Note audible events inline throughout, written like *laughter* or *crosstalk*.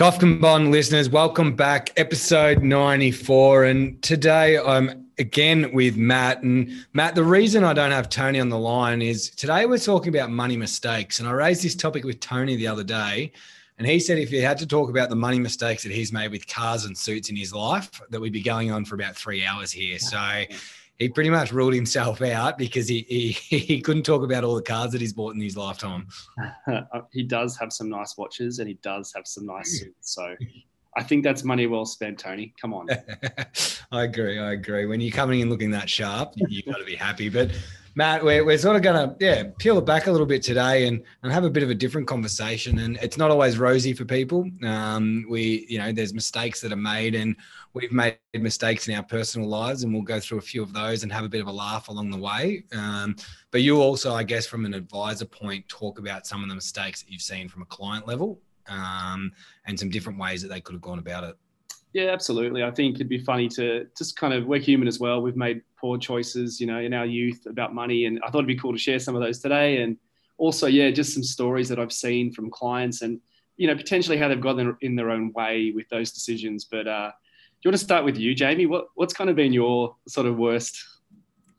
Golf Combined listeners, welcome back, episode 94. And today I'm again with Matt. And Matt, the reason I don't have Tony on the line is today we're talking about money mistakes. And I raised this topic with Tony the other day. And he said if he had to talk about the money mistakes that he's made with cars and suits in his life, that we'd be going on for about three hours here. So he pretty much ruled himself out because he, he, *laughs* he couldn't talk about all the cars that he's bought in his lifetime. *laughs* he does have some nice watches and he does have some nice suits. So I think that's money well spent, Tony. Come on. *laughs* I agree. I agree. When you're coming in looking that sharp, you've got to be happy. But Matt, we're, we're sort of going to, yeah, peel it back a little bit today and, and have a bit of a different conversation. And it's not always rosy for people. Um, we, you know, there's mistakes that are made and we've made mistakes in our personal lives and we'll go through a few of those and have a bit of a laugh along the way. Um, but you also, I guess, from an advisor point, talk about some of the mistakes that you've seen from a client level um, and some different ways that they could have gone about it. Yeah, absolutely. I think it'd be funny to just kind of, we're human as well. We've made poor choices, you know, in our youth about money. And I thought it'd be cool to share some of those today. And also, yeah, just some stories that I've seen from clients and, you know, potentially how they've gotten in their own way with those decisions. But uh, do you want to start with you, Jamie? What, what's kind of been your sort of worst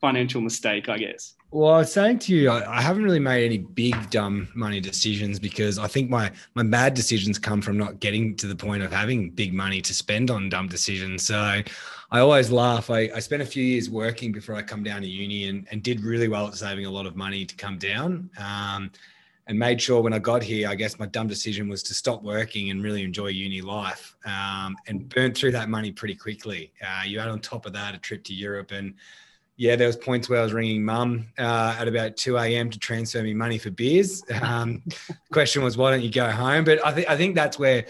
financial mistake, I guess? Well, I was saying to you, I, I, haven't really made any big dumb money decisions because I think my my bad decisions come from not getting to the point of having big money to spend on dumb decisions. So I always laugh. I, I spent a few years working before I come down to uni and, and did really well at saving a lot of money to come down. Um, and made sure when I got here, I guess my dumb decision was to stop working and really enjoy uni life um, and burnt through that money pretty quickly. Uh, you add on top of that a trip to Europe and yeah, there was points where I was ringing mum uh, at about 2 a.m. to transfer me money for beers. Um, *laughs* question was, why don't you go home? But I think I think that's where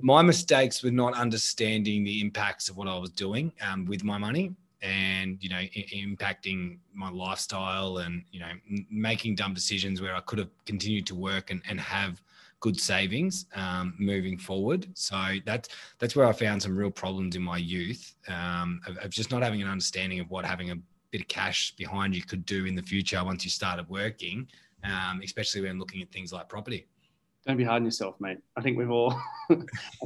my mistakes were not understanding the impacts of what I was doing um, with my money and you know I- impacting my lifestyle and you know m- making dumb decisions where I could have continued to work and, and have good savings um, moving forward. So that's that's where I found some real problems in my youth um, of, of, just not having an understanding of what having a bit of cash behind you could do in the future once you started working, um, especially when looking at things like property. Don't be hard on yourself, mate. I think we've all, *laughs* I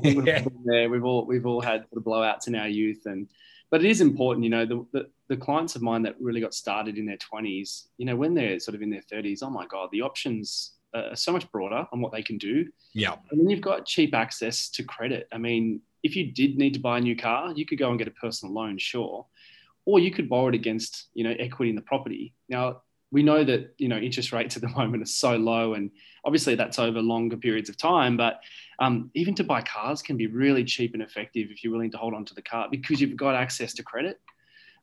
think we've yeah. been there. We've all, we've all had the blowouts in our youth, and but it is important, you know, the, the, the clients of mine that really got started in their twenties, you know, when they're sort of in their thirties, oh my god, the options are so much broader on what they can do. Yeah, and then you've got cheap access to credit. I mean, if you did need to buy a new car, you could go and get a personal loan, sure or you could borrow it against you know equity in the property. Now we know that you know interest rates at the *laughs* moment are so low, and obviously that's over longer periods of time. But um, even to buy cars can be really cheap and effective if you're willing to hold on to the car because you've got access to credit.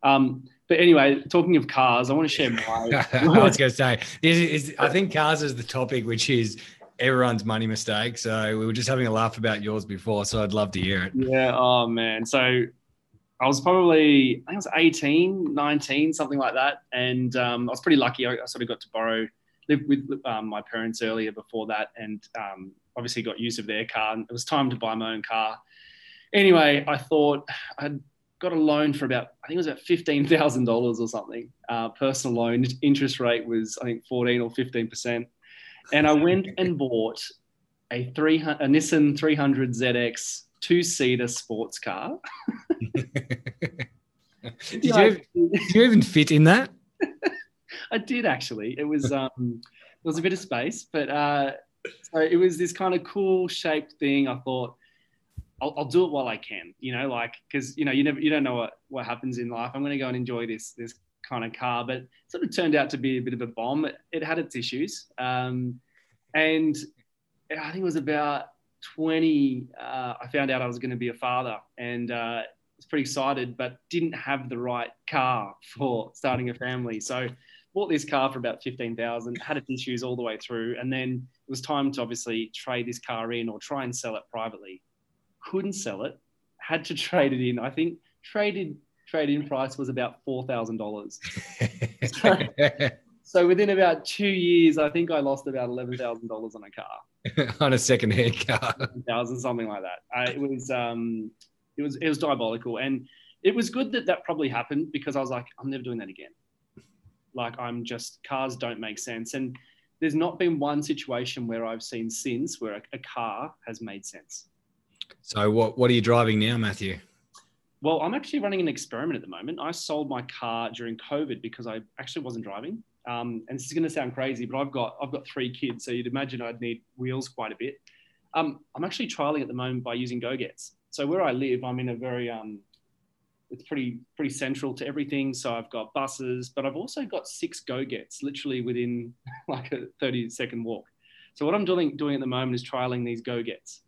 Um, but anyway, talking of cars, I want to share my. *laughs* I *laughs* was going to say, is, is, I think cars is the topic, which is everyone's money mistake. So we were just having a laugh about yours before, so I'd love to hear it. Yeah. Oh man. So I was probably, I think I was 18, 19, something like that. And um, I was pretty lucky. I, I, sort of got to borrow, live with um, my parents earlier before that, and um, obviously got use of their car. And it was time to buy my own car. Anyway, I thought I'd got a loan for about, I think it was about $15,000 or something. Uh, personal loan interest rate was, I think, 14 or 15%. And I went and bought a, 300, a Nissan 300 ZX two seater sports car. *laughs* did, you, did you even fit in that? *laughs* I did actually. It was *laughs* um, there was a bit of space, but uh, so it was this kind of cool shaped thing. I thought I'll, I'll do it while I can, you know, like because you know you never you don't know what what happens in life. I'm going to go and enjoy this this kind of car, but sort of turned out to be a bit of a bomb. It, it had its issues, um, and I think it was about 20, uh, I found out I was going to be a father and uh, was pretty excited, but didn't have the right car for starting a family. So bought this car for about 15,000, had its issues all the way through. And then it was time to obviously trade this car in or try and sell it privately. Couldn't sell it, had to *laughs* trade it in. I think traded trade in price was about $4,000. *laughs* so, so within about two years, I think I lost about $11,000 on a car. *laughs* on a second-hand car. Thousand, something like that. Uh, it was um, it was it was diabolical, and it was good that that probably happened because I was like, I'm never doing that again. Like I'm just cars don't make sense, and there's not been one situation where I've seen since where a, a car has made sense. So what what are you driving now, Matthew? Well, I'm actually running an experiment at the moment. I sold my car during COVID because I actually wasn't driving. Um, and this is going to sound crazy, but I've got I've got three kids, so you'd imagine I'd need wheels quite a bit. Um, I'm actually trialing at the moment by using GoGets. So where I live, I'm in a very um, it's pretty pretty central to everything. So I've got buses, but I've also got six GoGets, literally within *laughs* like a 30 second walk. So what I'm doing doing at the moment is trialing these GoGets.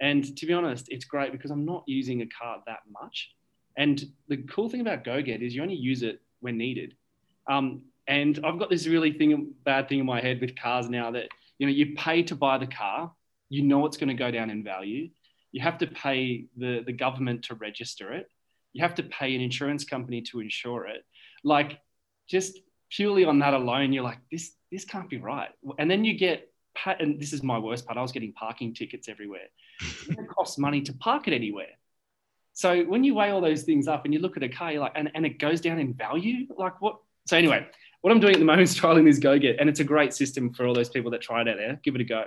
And to be honest, it's great because I'm not using a car that much. And the cool thing about GoGet is you only use it when needed. Um, and I've got this really thing, bad thing in my head with cars now that you know you pay to buy the car, you know it's going to go down in value. You have to pay the, the government to register it. You have to pay an insurance company to insure it. Like just purely on that alone, you're like, this this can't be right. And then you get and this is my worst part. I was getting parking tickets everywhere. It costs money to park it anywhere. So when you weigh all those things up and you look at a car, you're like, and, and it goes down in value. Like what? So anyway, what I'm doing at the moment is trialing this GoGet, and it's a great system for all those people that try it out there. Give it a go.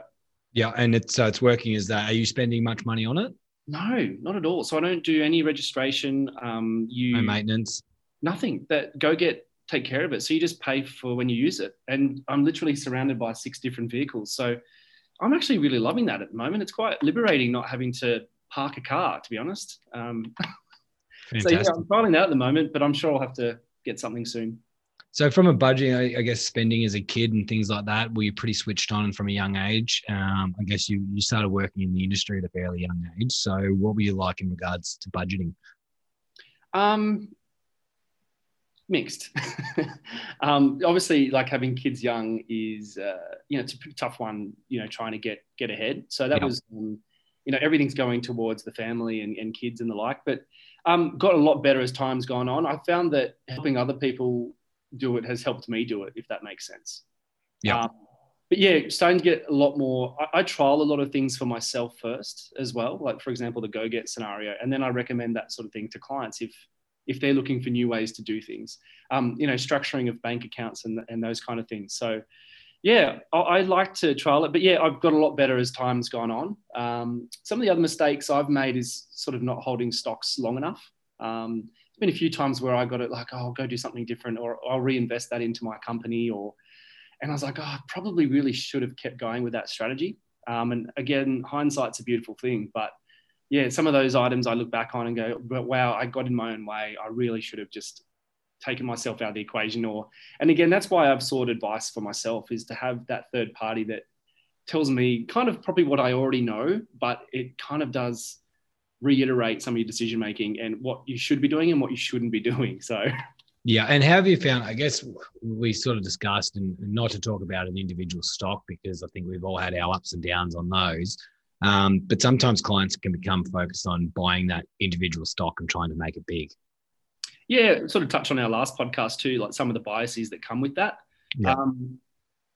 Yeah, and it's uh, it's working. Is that? Are you spending much money on it? No, not at all. So I don't do any registration. Um, you no maintenance. Nothing. That GoGet take care of it. So you just pay for when you use it. And I'm literally surrounded by six different vehicles. So I'm actually really loving that at the moment. It's quite liberating not having to park a car, to be honest. Um, *laughs* so yeah, I'm trialing that at the moment, but I'm sure I'll have to get something soon. So from a budget, I, I, guess spending as a kid and things like that, were you pretty switched on from a young age? Um, I guess you you started working in the industry at a fairly young age. So what were you like in regards to budgeting? Um, mixed. *laughs* um, obviously, like having kids young is, uh, you know, it's a pretty tough one. You know, trying to get get ahead. So that was, um, you know, everything's going towards the family and, and kids and the like. But um, got a lot better as time's gone on. I found that helping other people do it has helped me do it, if that makes sense. Yeah. Um, but yeah, starting to get a lot more. I, I, trial a lot of things for myself first as well. Like for example, the GoGet scenario, and then I recommend that sort of thing to clients if if they're looking for new ways to do things. Um, you know, structuring of bank accounts and, and those kind of things. So, yeah, I, I, like to trial it, but yeah, I've got a lot better as time's gone on. Um, some of the other mistakes I've made is sort of not holding stocks long enough. Um, been a few times where I got it like, oh, I'll go do something different, or I'll reinvest that into my company, or and I was like, oh, I probably really should have kept going with that strategy. Um, and again, hindsight's a beautiful thing, but yeah, some of those items I look back on and go, but wow, I got in my own way. I really should have just taken myself out of the equation. Or, and again, that's why I've sought advice for myself is to have that third party that tells me kind of probably what I already know, but it kind of does reiterate some of your decision making and what you should be doing and what you shouldn't be doing. So. Yeah, and how have you found? I guess we sort of discussed, and not to talk about an individual stock because I think we've all had our ups and downs on those. Um, but sometimes clients can become focused on buying that individual stock and trying to make it big. Yeah, sort of touched on our last podcast too, like some of the biases that come with that. Yeah. Um,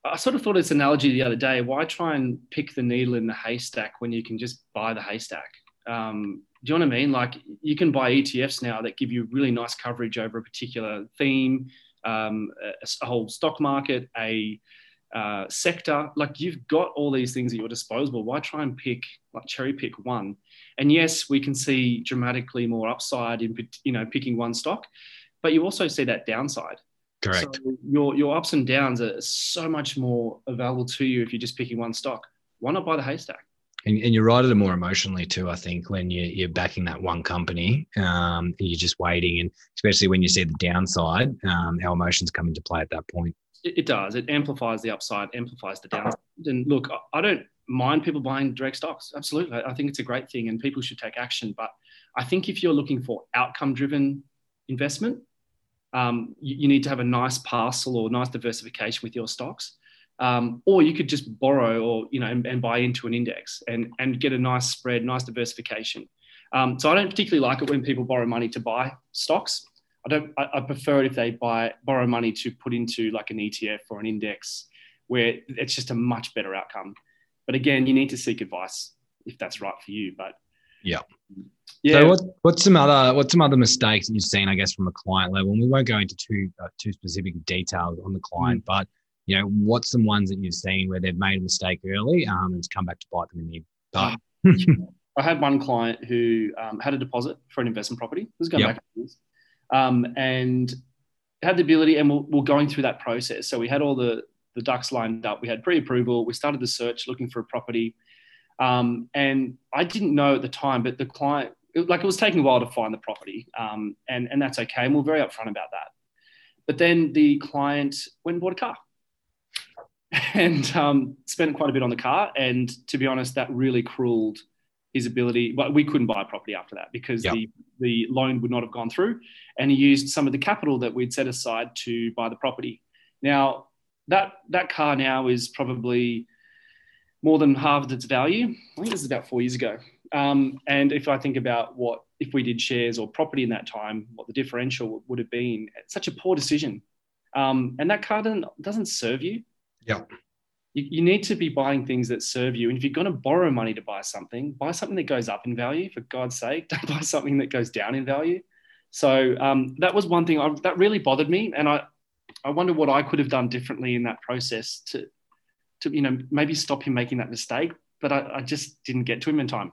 I sort of thought this analogy the other day. Why try and pick the needle in the haystack when you can just buy the haystack? Um, do you know what I mean? Like you can buy ETFs now that give you really nice coverage over a particular theme, um, a, a, whole stock market, a uh, sector. Like you've got all these things at your disposal. Why try and pick like cherry pick one? And yes, we can see dramatically more upside in you know picking one stock, but you also see that downside. Correct. So your your ups and downs are so much more available to you if you're just picking one stock. Why not buy the haystack? And, and you ride it more emotionally too. I think when you, you're backing that one company, um, you're just waiting, and especially when you see the downside, um, our emotions come into play at that point it, it does. It amplifies the upside, amplifies the downside. And look, I don't mind people buying direct stocks. Absolutely. I think it's a great thing and people should take action. But I think if you're looking for outcome driven investment, um, you, you, need to have a nice parcel or nice diversification with your stocks. Um, or you could just borrow or, you know, and, and, buy into an index and, and get a nice spread, nice diversification. Um, so I don't particularly like it when people borrow money to buy stocks. I don't. I, I, prefer it if they buy borrow money to put into like an ETF or an index, where it's just a much better outcome. But again, you need to seek advice if that's right for you. But yeah, yeah. So what, what's some other what's some other mistakes that you've seen? I guess from a client level, and we won't go into too uh, too specific details on the client, mm. but you know, what's some ones that you've seen where they've made a mistake early um, and it's come back to bite them in the butt? *laughs* I had one client who um, had a deposit for an investment property. This is going yep. back years, um, and had the ability, and we're, we're going through that process. So we had all the the ducks lined up. We had pre-approval. We started the search, looking for a property, um, and I didn't know at the time, but the client, like, it was taking a while to find the property, um, and and that's okay. And we're very upfront about that. But then the client went and bought a car *laughs* and um, spent quite a bit on the car. And to be honest, that really crueled his ability. But we couldn't buy a property after that because yep. the, the loan would not have gone through. And he used some of the capital that we'd set aside to buy the property. Now, that, that car now is probably more than half of its value. I think this is about four years ago. Um, and if I think about what if we did shares or property in that time, what the differential would have been, it's such a poor decision. Um, and that car doesn't, doesn't serve you. Yeah. You, you, need to be buying things that serve you. And if you're going to borrow money to buy something, buy something that goes up in value. For God's sake, *laughs* don't buy something that goes down in value. So um, that was one thing I, that really bothered me, and I, I wonder what I could have done differently in that process to, to you know, maybe stop him making that mistake. But I, I just didn't get to him in time.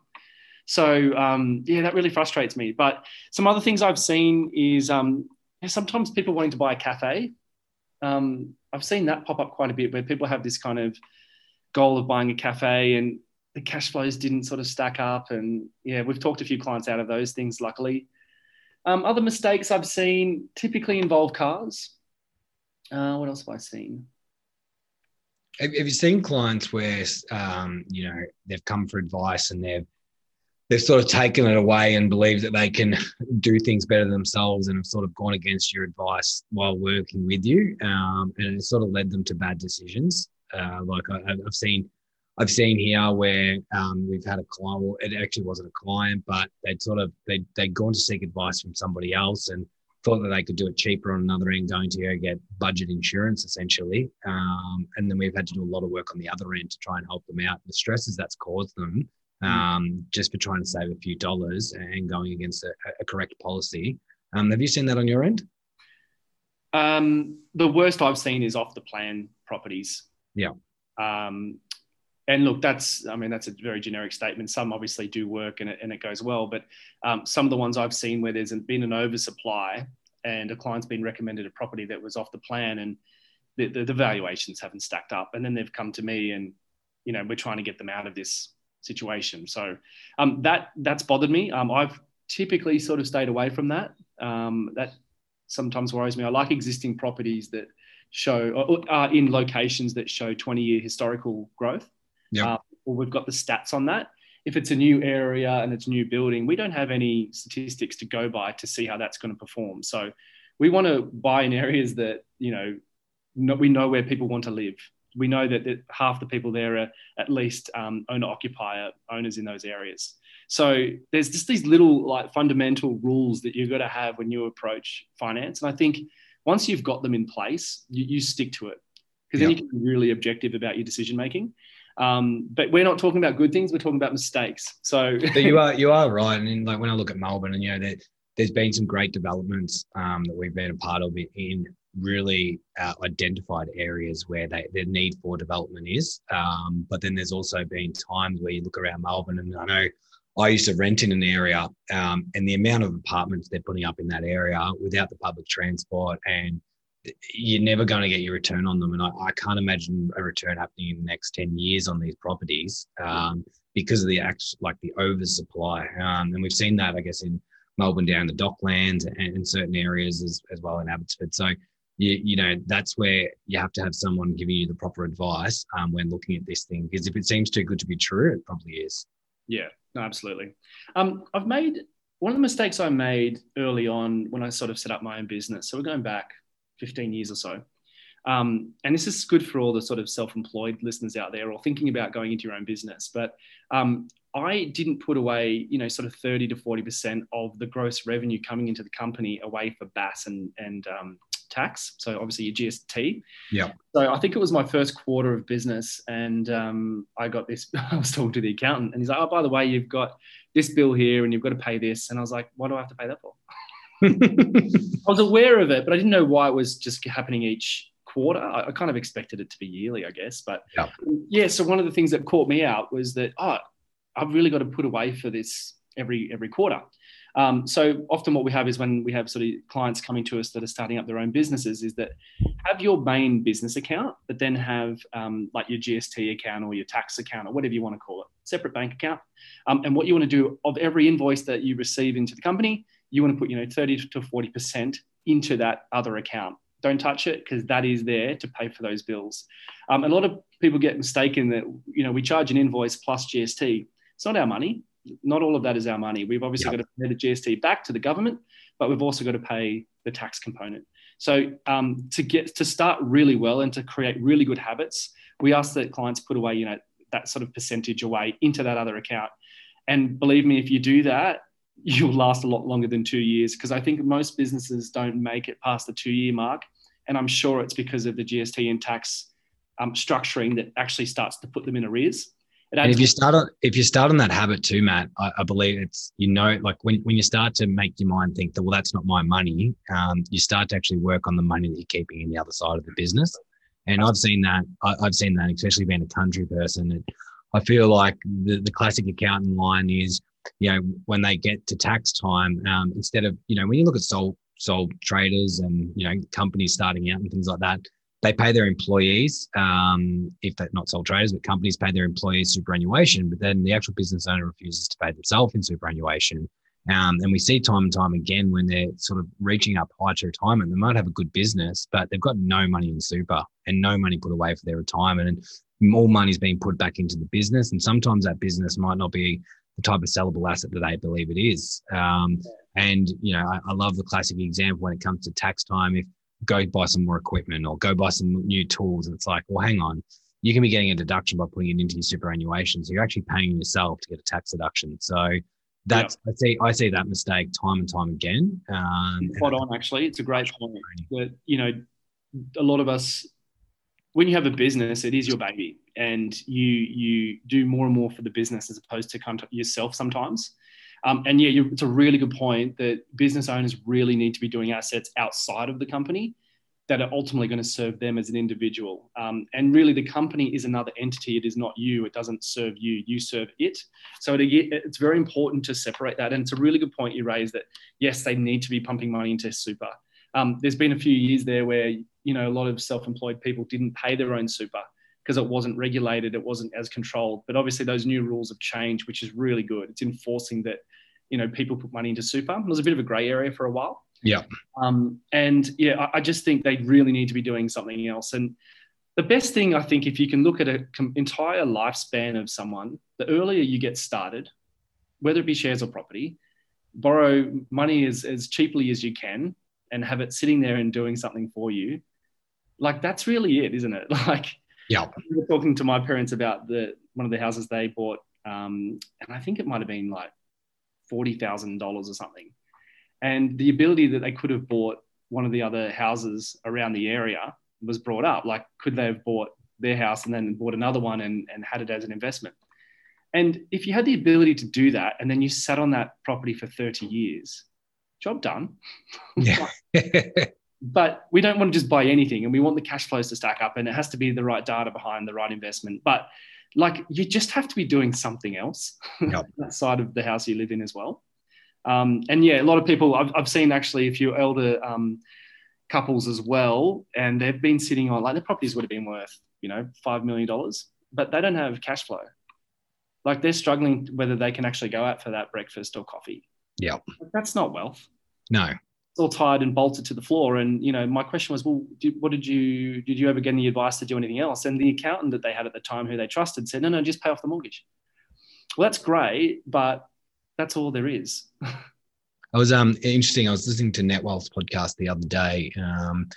So um, yeah, that really frustrates me. But some other things I've seen is um, sometimes people wanting to buy a cafe. Um, I've seen that pop up quite a bit where people have this kind of goal of buying a cafe and the cash flows didn't sort of stack up. And yeah, we've talked a few clients out of those things, luckily. Um, other mistakes I've seen typically involve cars. Uh, what else have I seen? Have, you seen clients where um, you know they've come for advice and they've they've sort of taken it away and believe that they can *laughs* do things better themselves and have sort of gone against your advice while working with you, um, and it sort of led them to bad decisions. Uh, like I, have seen, I've seen here where um, we've had a client. Well, it actually wasn't a client, but they'd sort of they they'd gone to seek advice from somebody else and thought that they could do it cheaper on another end, going to get budget insurance essentially. Um, and then we've had to do a lot of work on the other end to try and help them out. The stresses that's caused them. Um, just for trying to save a few dollars and going against a, a correct policy. Um, have you seen that on your end? Um, the worst I've seen is off the plan properties. Yeah. Um, and look, that's I mean that's a very generic statement. Some obviously do work and it, and it goes well, but um, some of the ones I've seen where there's been an oversupply and a client's been recommended a property that was off the plan and the, the, the valuations haven't stacked up, and then they've come to me and you know we're trying to get them out of this situation. So um, that that's bothered me. Um, I've typically sort of stayed away from that. Um, that sometimes worries me. I like existing properties that show or are in locations that show 20 year historical growth. Yeah. Uh, or we've got the stats on that. If it's a new area and it's a new building, we don't have any statistics to go by to see how that's going to perform. So we want to buy in areas that you know we know where people want to live we know that, that half the people there are at least um, owner occupier owners in those areas. So there's just these little like fundamental rules that you've got to have when you approach finance. And I think once you've got them in place, you, you stick to it because then you can be really objective about your decision making. Um, but we're not talking about good things; we're talking about mistakes. So you are you are right. And like when I look at Melbourne, and you know that there's been some great developments um, that we've been a part of in really uh, identified areas where they, their need for development is. Um, but then there's also been times where you look around Melbourne, and I know I used to rent in an area, um, and the amount of apartments they're putting up in that area without the public transport, and you're never going to get your return on them. And I, I can't imagine a return happening in the next 10 years on these properties um, because of the act, like the oversupply. Um, and we've seen that, I guess, in Melbourne down the Docklands and, and certain areas as, as well in Abbotsford. So you, you know that's where you have to have someone giving you the proper advice um, when looking at this thing because if it seems too good to be true it probably is. Yeah no, absolutely. Um, i've made one of the mistakes i made early on when i sort of set up my own business so we're going back 15 years or so um, and this is good for all the sort of self-employed listeners out there or thinking about going into your own business but um, i didn't put away you know sort of 30 to 40 percent of the gross revenue coming into the company away for BAS and and um, tax. So obviously your GST. Yeah. So I think it was my first quarter of business, and um, I got this. *laughs* I was talking to the accountant, and he's like, "Oh, by the way, you've got this bill here, and you've got to pay this." And I was like, "Why do I have to pay that for?" *laughs* I was aware of it, but I didn't know why it was just happening each quarter. I, I, kind of expected it to be yearly, I guess. But yeah. yeah, so one of the things that caught me out was that oh, I've really got to put away for this every every quarter. Um, so often what we have is when we have sort of clients coming to us that are starting up their own businesses is that have your main business account, but then have um, like your GST account or your tax account or whatever you want to call it, separate bank account. Um, and what you want to do of every invoice that you receive into the company, you want to put, you know, 30 to 40% into that other account. Don't touch it because that is there to pay for those bills. Um, a lot of people get mistaken that, you know, we charge an invoice plus GST. It's not our money not all of that is our money. We've obviously yep. got to pay the GST back to the government, but we've also got to pay the tax component. So um, to get to start really well and to create really good habits, we ask that clients put away, you know, that sort of percentage away into that other account. And believe me, if you do that, you'll last a lot longer than two years because I think most businesses don't make it past the two year mark. And I'm sure it's because of the GST and tax um, structuring that actually starts to put them in arrears. And if you start on if you start on that habit too, Matt, I, I, believe it's you know like when, when you start to make your mind think that well that's not my money, um, you start to actually work on the money that you're keeping in the other side of the business. And I've seen that I, have seen that especially being a country person. And I feel like the, the classic accountant line is you know when they get to tax time, um, instead of you know when you look at sole sole traders and you know companies starting out and things like that they pay their employees, um, if they're not sole traders, but companies pay their employees superannuation, but then the actual business owner refuses to pay themselves in superannuation. Um, and we see time and time again when they're sort of reaching up high to retirement, they might have a good business, but they've got no money in super and no money put away for their retirement. And more money is being put back into the business. And sometimes that business might not be the type of sellable asset that they believe it is. Um, and, you know, I, I love the classic example when it comes to tax time. If go buy some more equipment or go buy some new tools. And it's like, well, hang on, you can be getting a deduction by putting it into your superannuation. So you're actually paying yourself to get a tax deduction. So that's yep. I see I see that mistake time and time again. Um, Spot on, actually, it's a great point. That you know, a lot of us, when you have a business, it is your baby, and you you do more and more for the business as opposed to kind of yourself sometimes. Um, and yeah, it's a really good point that business owners really need to be doing assets outside of the company that are ultimately going to serve them as an individual. Um, and really, the company is another entity. It is not you. It doesn't serve you. You serve it. So it, it's very important to separate that. And it's a really good point you raised that yes, they need to be pumping money into super. Um, there's been a few years there where you know a lot of self-employed people didn't pay their own super because it wasn't regulated, it wasn't as controlled. But obviously, those new rules have changed, which is really good. It's enforcing that you know people put money into super. It was a bit of a grey area for a while. Yeah. Um, and yeah, I, I, just think they really need to be doing something else. And the best thing I think, if you can look at an com- entire lifespan of someone, the earlier you get started, whether it be shares or property, borrow money as, as cheaply as you can and have it sitting there and doing something for you. Like that's really it, isn't it? *laughs* Like yeah. Talking to my parents about the one of the houses they bought, um, and I think it might have been like forty thousand dollars or something. And the ability that they could have bought one of the other houses around the area was brought up. Like, could they have bought their house and then bought another one and, and had it as an investment? And if you had the ability to do that, and then you sat on that property for 30 years, job done. Yeah. *laughs* but we don't want to just buy anything and we want the cash flows to stack up and it has to be the right data behind the right investment but like you just have to be doing something else yep. *laughs* that side of the house you live in as well um, and yeah a lot of people i've, I've seen actually a few elder um, couples as well and they've been sitting on like their properties would have been worth you know five million dollars but they don't have cash flow like they're struggling whether they can actually go out for that breakfast or coffee yeah that's not wealth no It's all tied and bolted to the floor. And you know, my question was, well, did, what did you did you ever get any advice to do anything else? And the accountant that they had at the time, who they trusted, said, no, no, just pay off the mortgage. Well, that's great, but that's all there is. I was um interesting. I was listening to Netwealth's podcast the other day, um,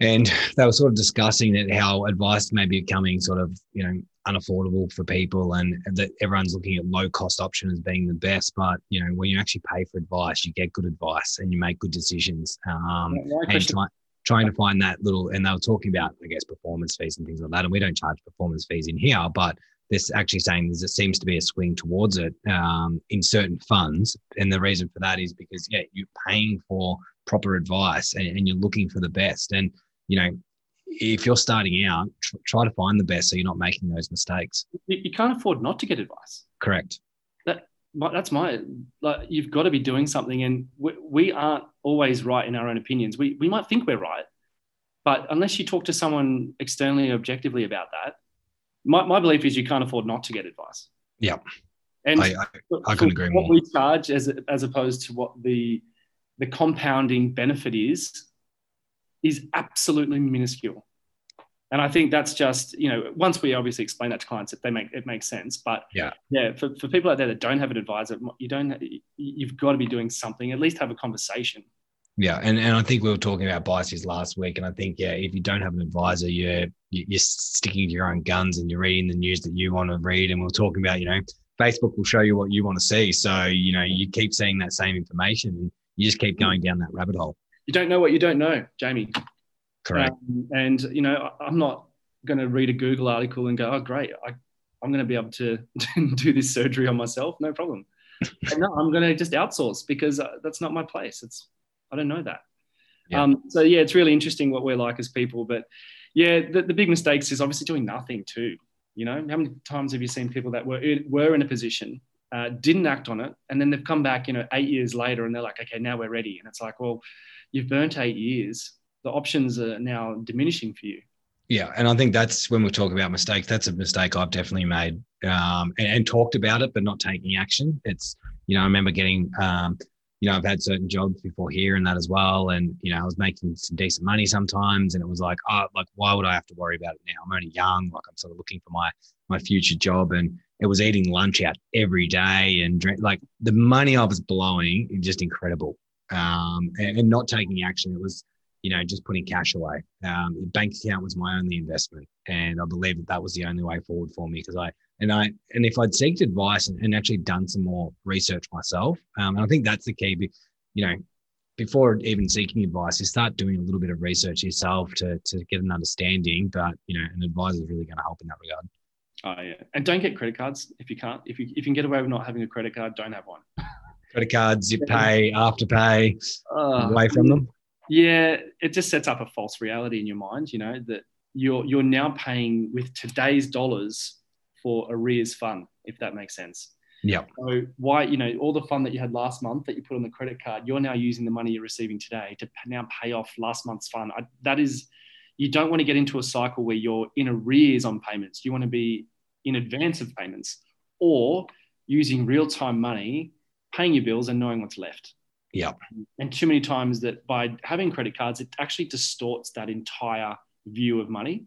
and *laughs* they were sort of discussing that how advice may be becoming sort of you know unaffordable for people and that everyone's looking at low cost option as being the best but you know when you actually pay for advice you get good advice and you make good decisions um, and try, trying to find that little and they were talking about i guess performance fees and things like that and we don't charge performance fees in here but this actually saying there seems to be a swing towards it um, in certain funds and the reason for that is because yeah you're paying for proper advice and, and you're looking for the best and you know if you're starting out, tr- try to find the best so you're not making those mistakes. You, can't afford not to get advice. Correct. That that's my like. You've got to be doing something, and we, we aren't always right in our own opinions. We we might think we're right, but unless you talk to someone externally objectively about that, my, my belief is you can't afford not to get advice. Yeah. And I, I, I couldn't agree what more. we charge as as opposed to what the the compounding benefit is is absolutely minuscule. And I think that's just, you know, once we obviously explain that to clients, it, they make it makes sense. But Yeah. yeah, for, for people out there that don't have an advisor, you don't, you've got to be doing something. At least have a conversation. Yeah, and, and I think we were talking about biases last week, and I think yeah, if you don't have an advisor, you're you're sticking to your own guns and you're reading the news that you want to read. And we we're talking about, you know, Facebook will show you what you want to see, so you know you keep seeing that same information, and you just keep going down that rabbit hole. You don't know what you don't know, Jamie. Correct. Um, and you know, I'm not going to read a Google article and go, "Oh, great, I, I'm going to be able to *laughs* do this surgery on myself, no problem." *laughs* no, I'm going to just outsource because uh, that's not my place. It's I don't know that. Yeah. Um, so yeah, it's really interesting what we're like as people. But yeah, the, the big mistakes is obviously doing nothing too. You know, how many times have you seen people that were in, were in a position, uh, didn't act on it, and then they've come back, you know, eight years later, and they're like, okay, now we're ready. And it's like, well, you've burnt eight years. The options are now diminishing for you. Yeah, and I think that's when we talk about mistakes. That's a mistake I've definitely made, um, and, and, talked about it, but not taking action. It's you know I remember getting um, you know, I've had certain jobs before here and that as well. And, you know, I was making some decent money sometimes. And it was like, oh, like, why would I have to worry about it now? I'm only young. Like, I'm sort of looking for my, my future job. And it was eating lunch out every day and drink, like the money I was blowing just incredible. Um, and, and not taking action. It was, you know, just putting cash away. Um, bank account was my only investment. And I believe that that was the only way forward for me because I, and I and if I'd seeked advice and, and actually done some more research myself, um, and I think that's the key. You know, before even seeking advice, you start doing a little bit of research yourself to to get an understanding. But you know, an advisor is really going to help in that regard. Oh yeah, and don't get credit cards if you can't. If you if you can get away with not having a credit card, don't have one. *laughs* Credit cards, Zip Pay, Afterpay, uh, away from them. Yeah, it just sets up a false reality in your mind. You know that you're you're now paying with today's dollars for arrears fund, if that makes sense. Yeah. So why, you know, all the fun that you had last month that you put on the credit card, you're now using the money you're receiving today to now pay off last month's fund. I, that is, you don't want to get into a cycle where you're in arrears on payments. You want to be in advance of payments or using real time money, paying your bills and knowing what's left. Yeah. And too many times that by having credit cards, it actually distorts that entire view of money.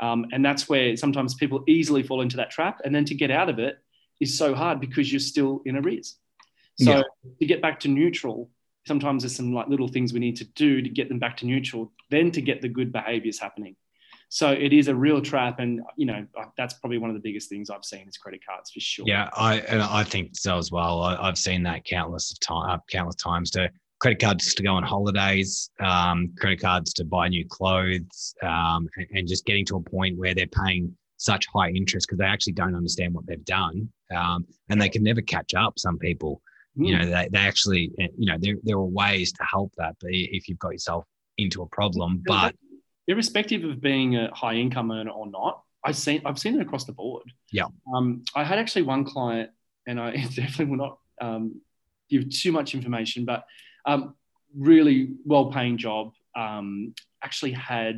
Um, and that's where sometimes people easily fall into that trap. And then to get out of it is so hard because you're still in arrears. So yeah. to get back to neutral, sometimes there's some like little things we need to do to get them back to neutral, then to get the good behaviors happening. So it is a real trap, and you know that's probably one of the biggest things I've seen is credit cards for sure. Yeah, I and I think so as well. I, have seen that countless of time, uh, countless times to credit cards to go on holidays, um, credit cards to buy new clothes, um, and, and, just getting to a point where they're paying such high interest because they actually don't understand what they've done, um, and they can never catch up. Some people, mm. you know, they, they actually, eh, you know, there there are ways to help that, but if you've got yourself into a problem, but irrespective of being a high income earner or not, I've seen I've seen it across the board. Yeah. Um, I had actually one client, and I *laughs* definitely will not um, give too much information, but um, really well-paying job. Um, actually had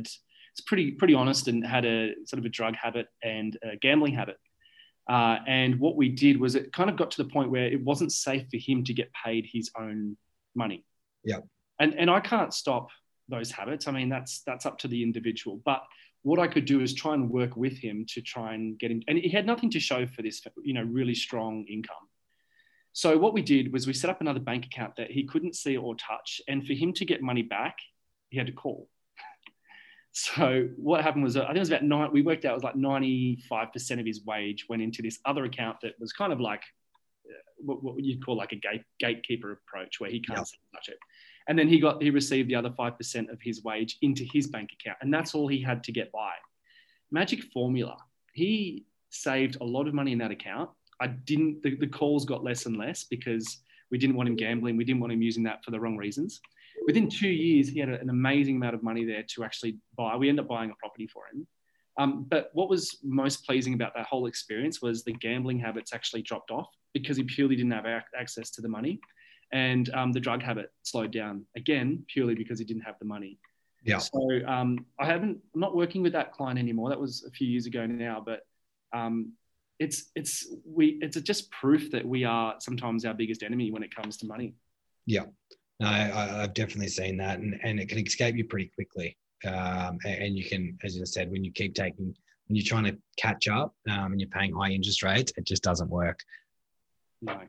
it's pretty pretty honest and had a sort of a drug habit and a gambling habit. Uh, and what we did was it kind of got to the point where it wasn't safe for him to get paid his own money. Yeah. And and I can't stop those habits. I mean that's that's up to the individual. But what I could do is try and work with him to try and get him. And he had nothing to show for this, you know, really strong income. So what we did was we set up another bank account that he couldn't see or touch, and for him to get money back, he had to call. *laughs* So what happened was, I think it was about nine. We worked out it was like ninety-five percent of his wage went into this other account that was kind of like uh, what, what you'd call like a gate, gatekeeper approach, where he can't yeah. touch it. And then he got he received the other five percent of his wage into his bank account, and that's all he had to get by. Magic formula. He saved a lot of money in that account I didn't, the, the calls got less and less because we didn't want him gambling. We didn't want him using that for the wrong reasons. within two years, he had an amazing amount of money there to actually buy. We ended up buying a property for him. Um, but what was most pleasing about that whole experience was the gambling habits actually dropped off because he purely didn't have access to the money. And um, the drug habit slowed down again, purely because he didn't have the money. Yeah. So um, I haven't, I'm not working with that client anymore. That was a few years ago now, but um, it's, it's, we, it's just proof that we are sometimes our biggest enemy when it comes to money. Yeah. No, I, have definitely seen that, and, and it can escape you pretty quickly. Um, and you can, as I said, when you keep taking, when you're trying to catch up um, and you're paying high interest rates, it just doesn't work. No.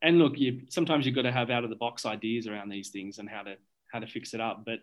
And look, you sometimes you've got to have out of the box ideas around these things and how to how to fix it up. But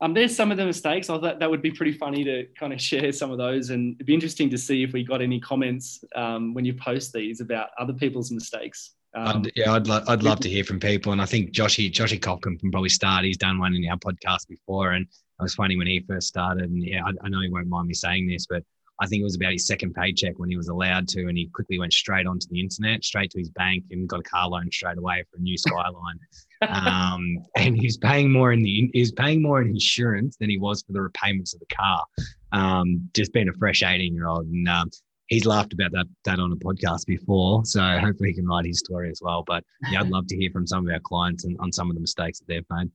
um, there's some of the mistakes. I thought that would be pretty funny to kind of *laughs* share some of those, and it'd be interesting to see if we got any comments um, when you post these about other people's mistakes. Um, I'd, yeah, I'd, lo- I'd love to hear from people. And I think Joshy, Joshy Copcom can probably start. He's done one in our podcast before. And it was funny when he first started. And yeah, I, I know he won't mind me saying this, but I think it was about his second paycheck when he was allowed to. And he quickly went straight onto the internet, straight to his bank and got a car loan straight away for a new Skyline. *laughs* um, and he's paying more in the, he's paying more in insurance than he was for the repayments of the car. Um, just being a fresh 18 year old. And um, he's laughed about that that on a podcast before, so hopefully he can write his story as well. But yeah, I'd *laughs* love to hear from some of our clients and on some of the mistakes that they've made.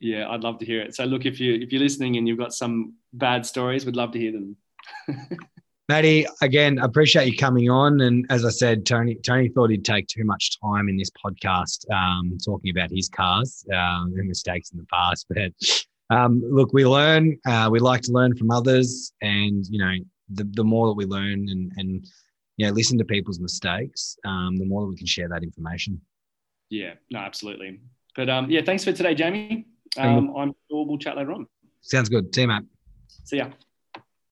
Yeah, I'd love to hear it. So look, if you if you're listening and you've got some bad stories, we'd love to hear them. *laughs* Matty, again, appreciate you coming on. And as I said, Tony Tony thought he'd take too much time in this podcast um, talking about his cars um, and mistakes in the past. But um, look, we learn. Uh, we like to learn from others, and you know, the, the more that we learn and, and you know, listen to people's mistakes, um, the more that we can share that information. Yeah, no, absolutely. But um, yeah, thanks for today, Jamie. Um, I'm sure we'll chat later on. Sounds good. See you, mate. See ya.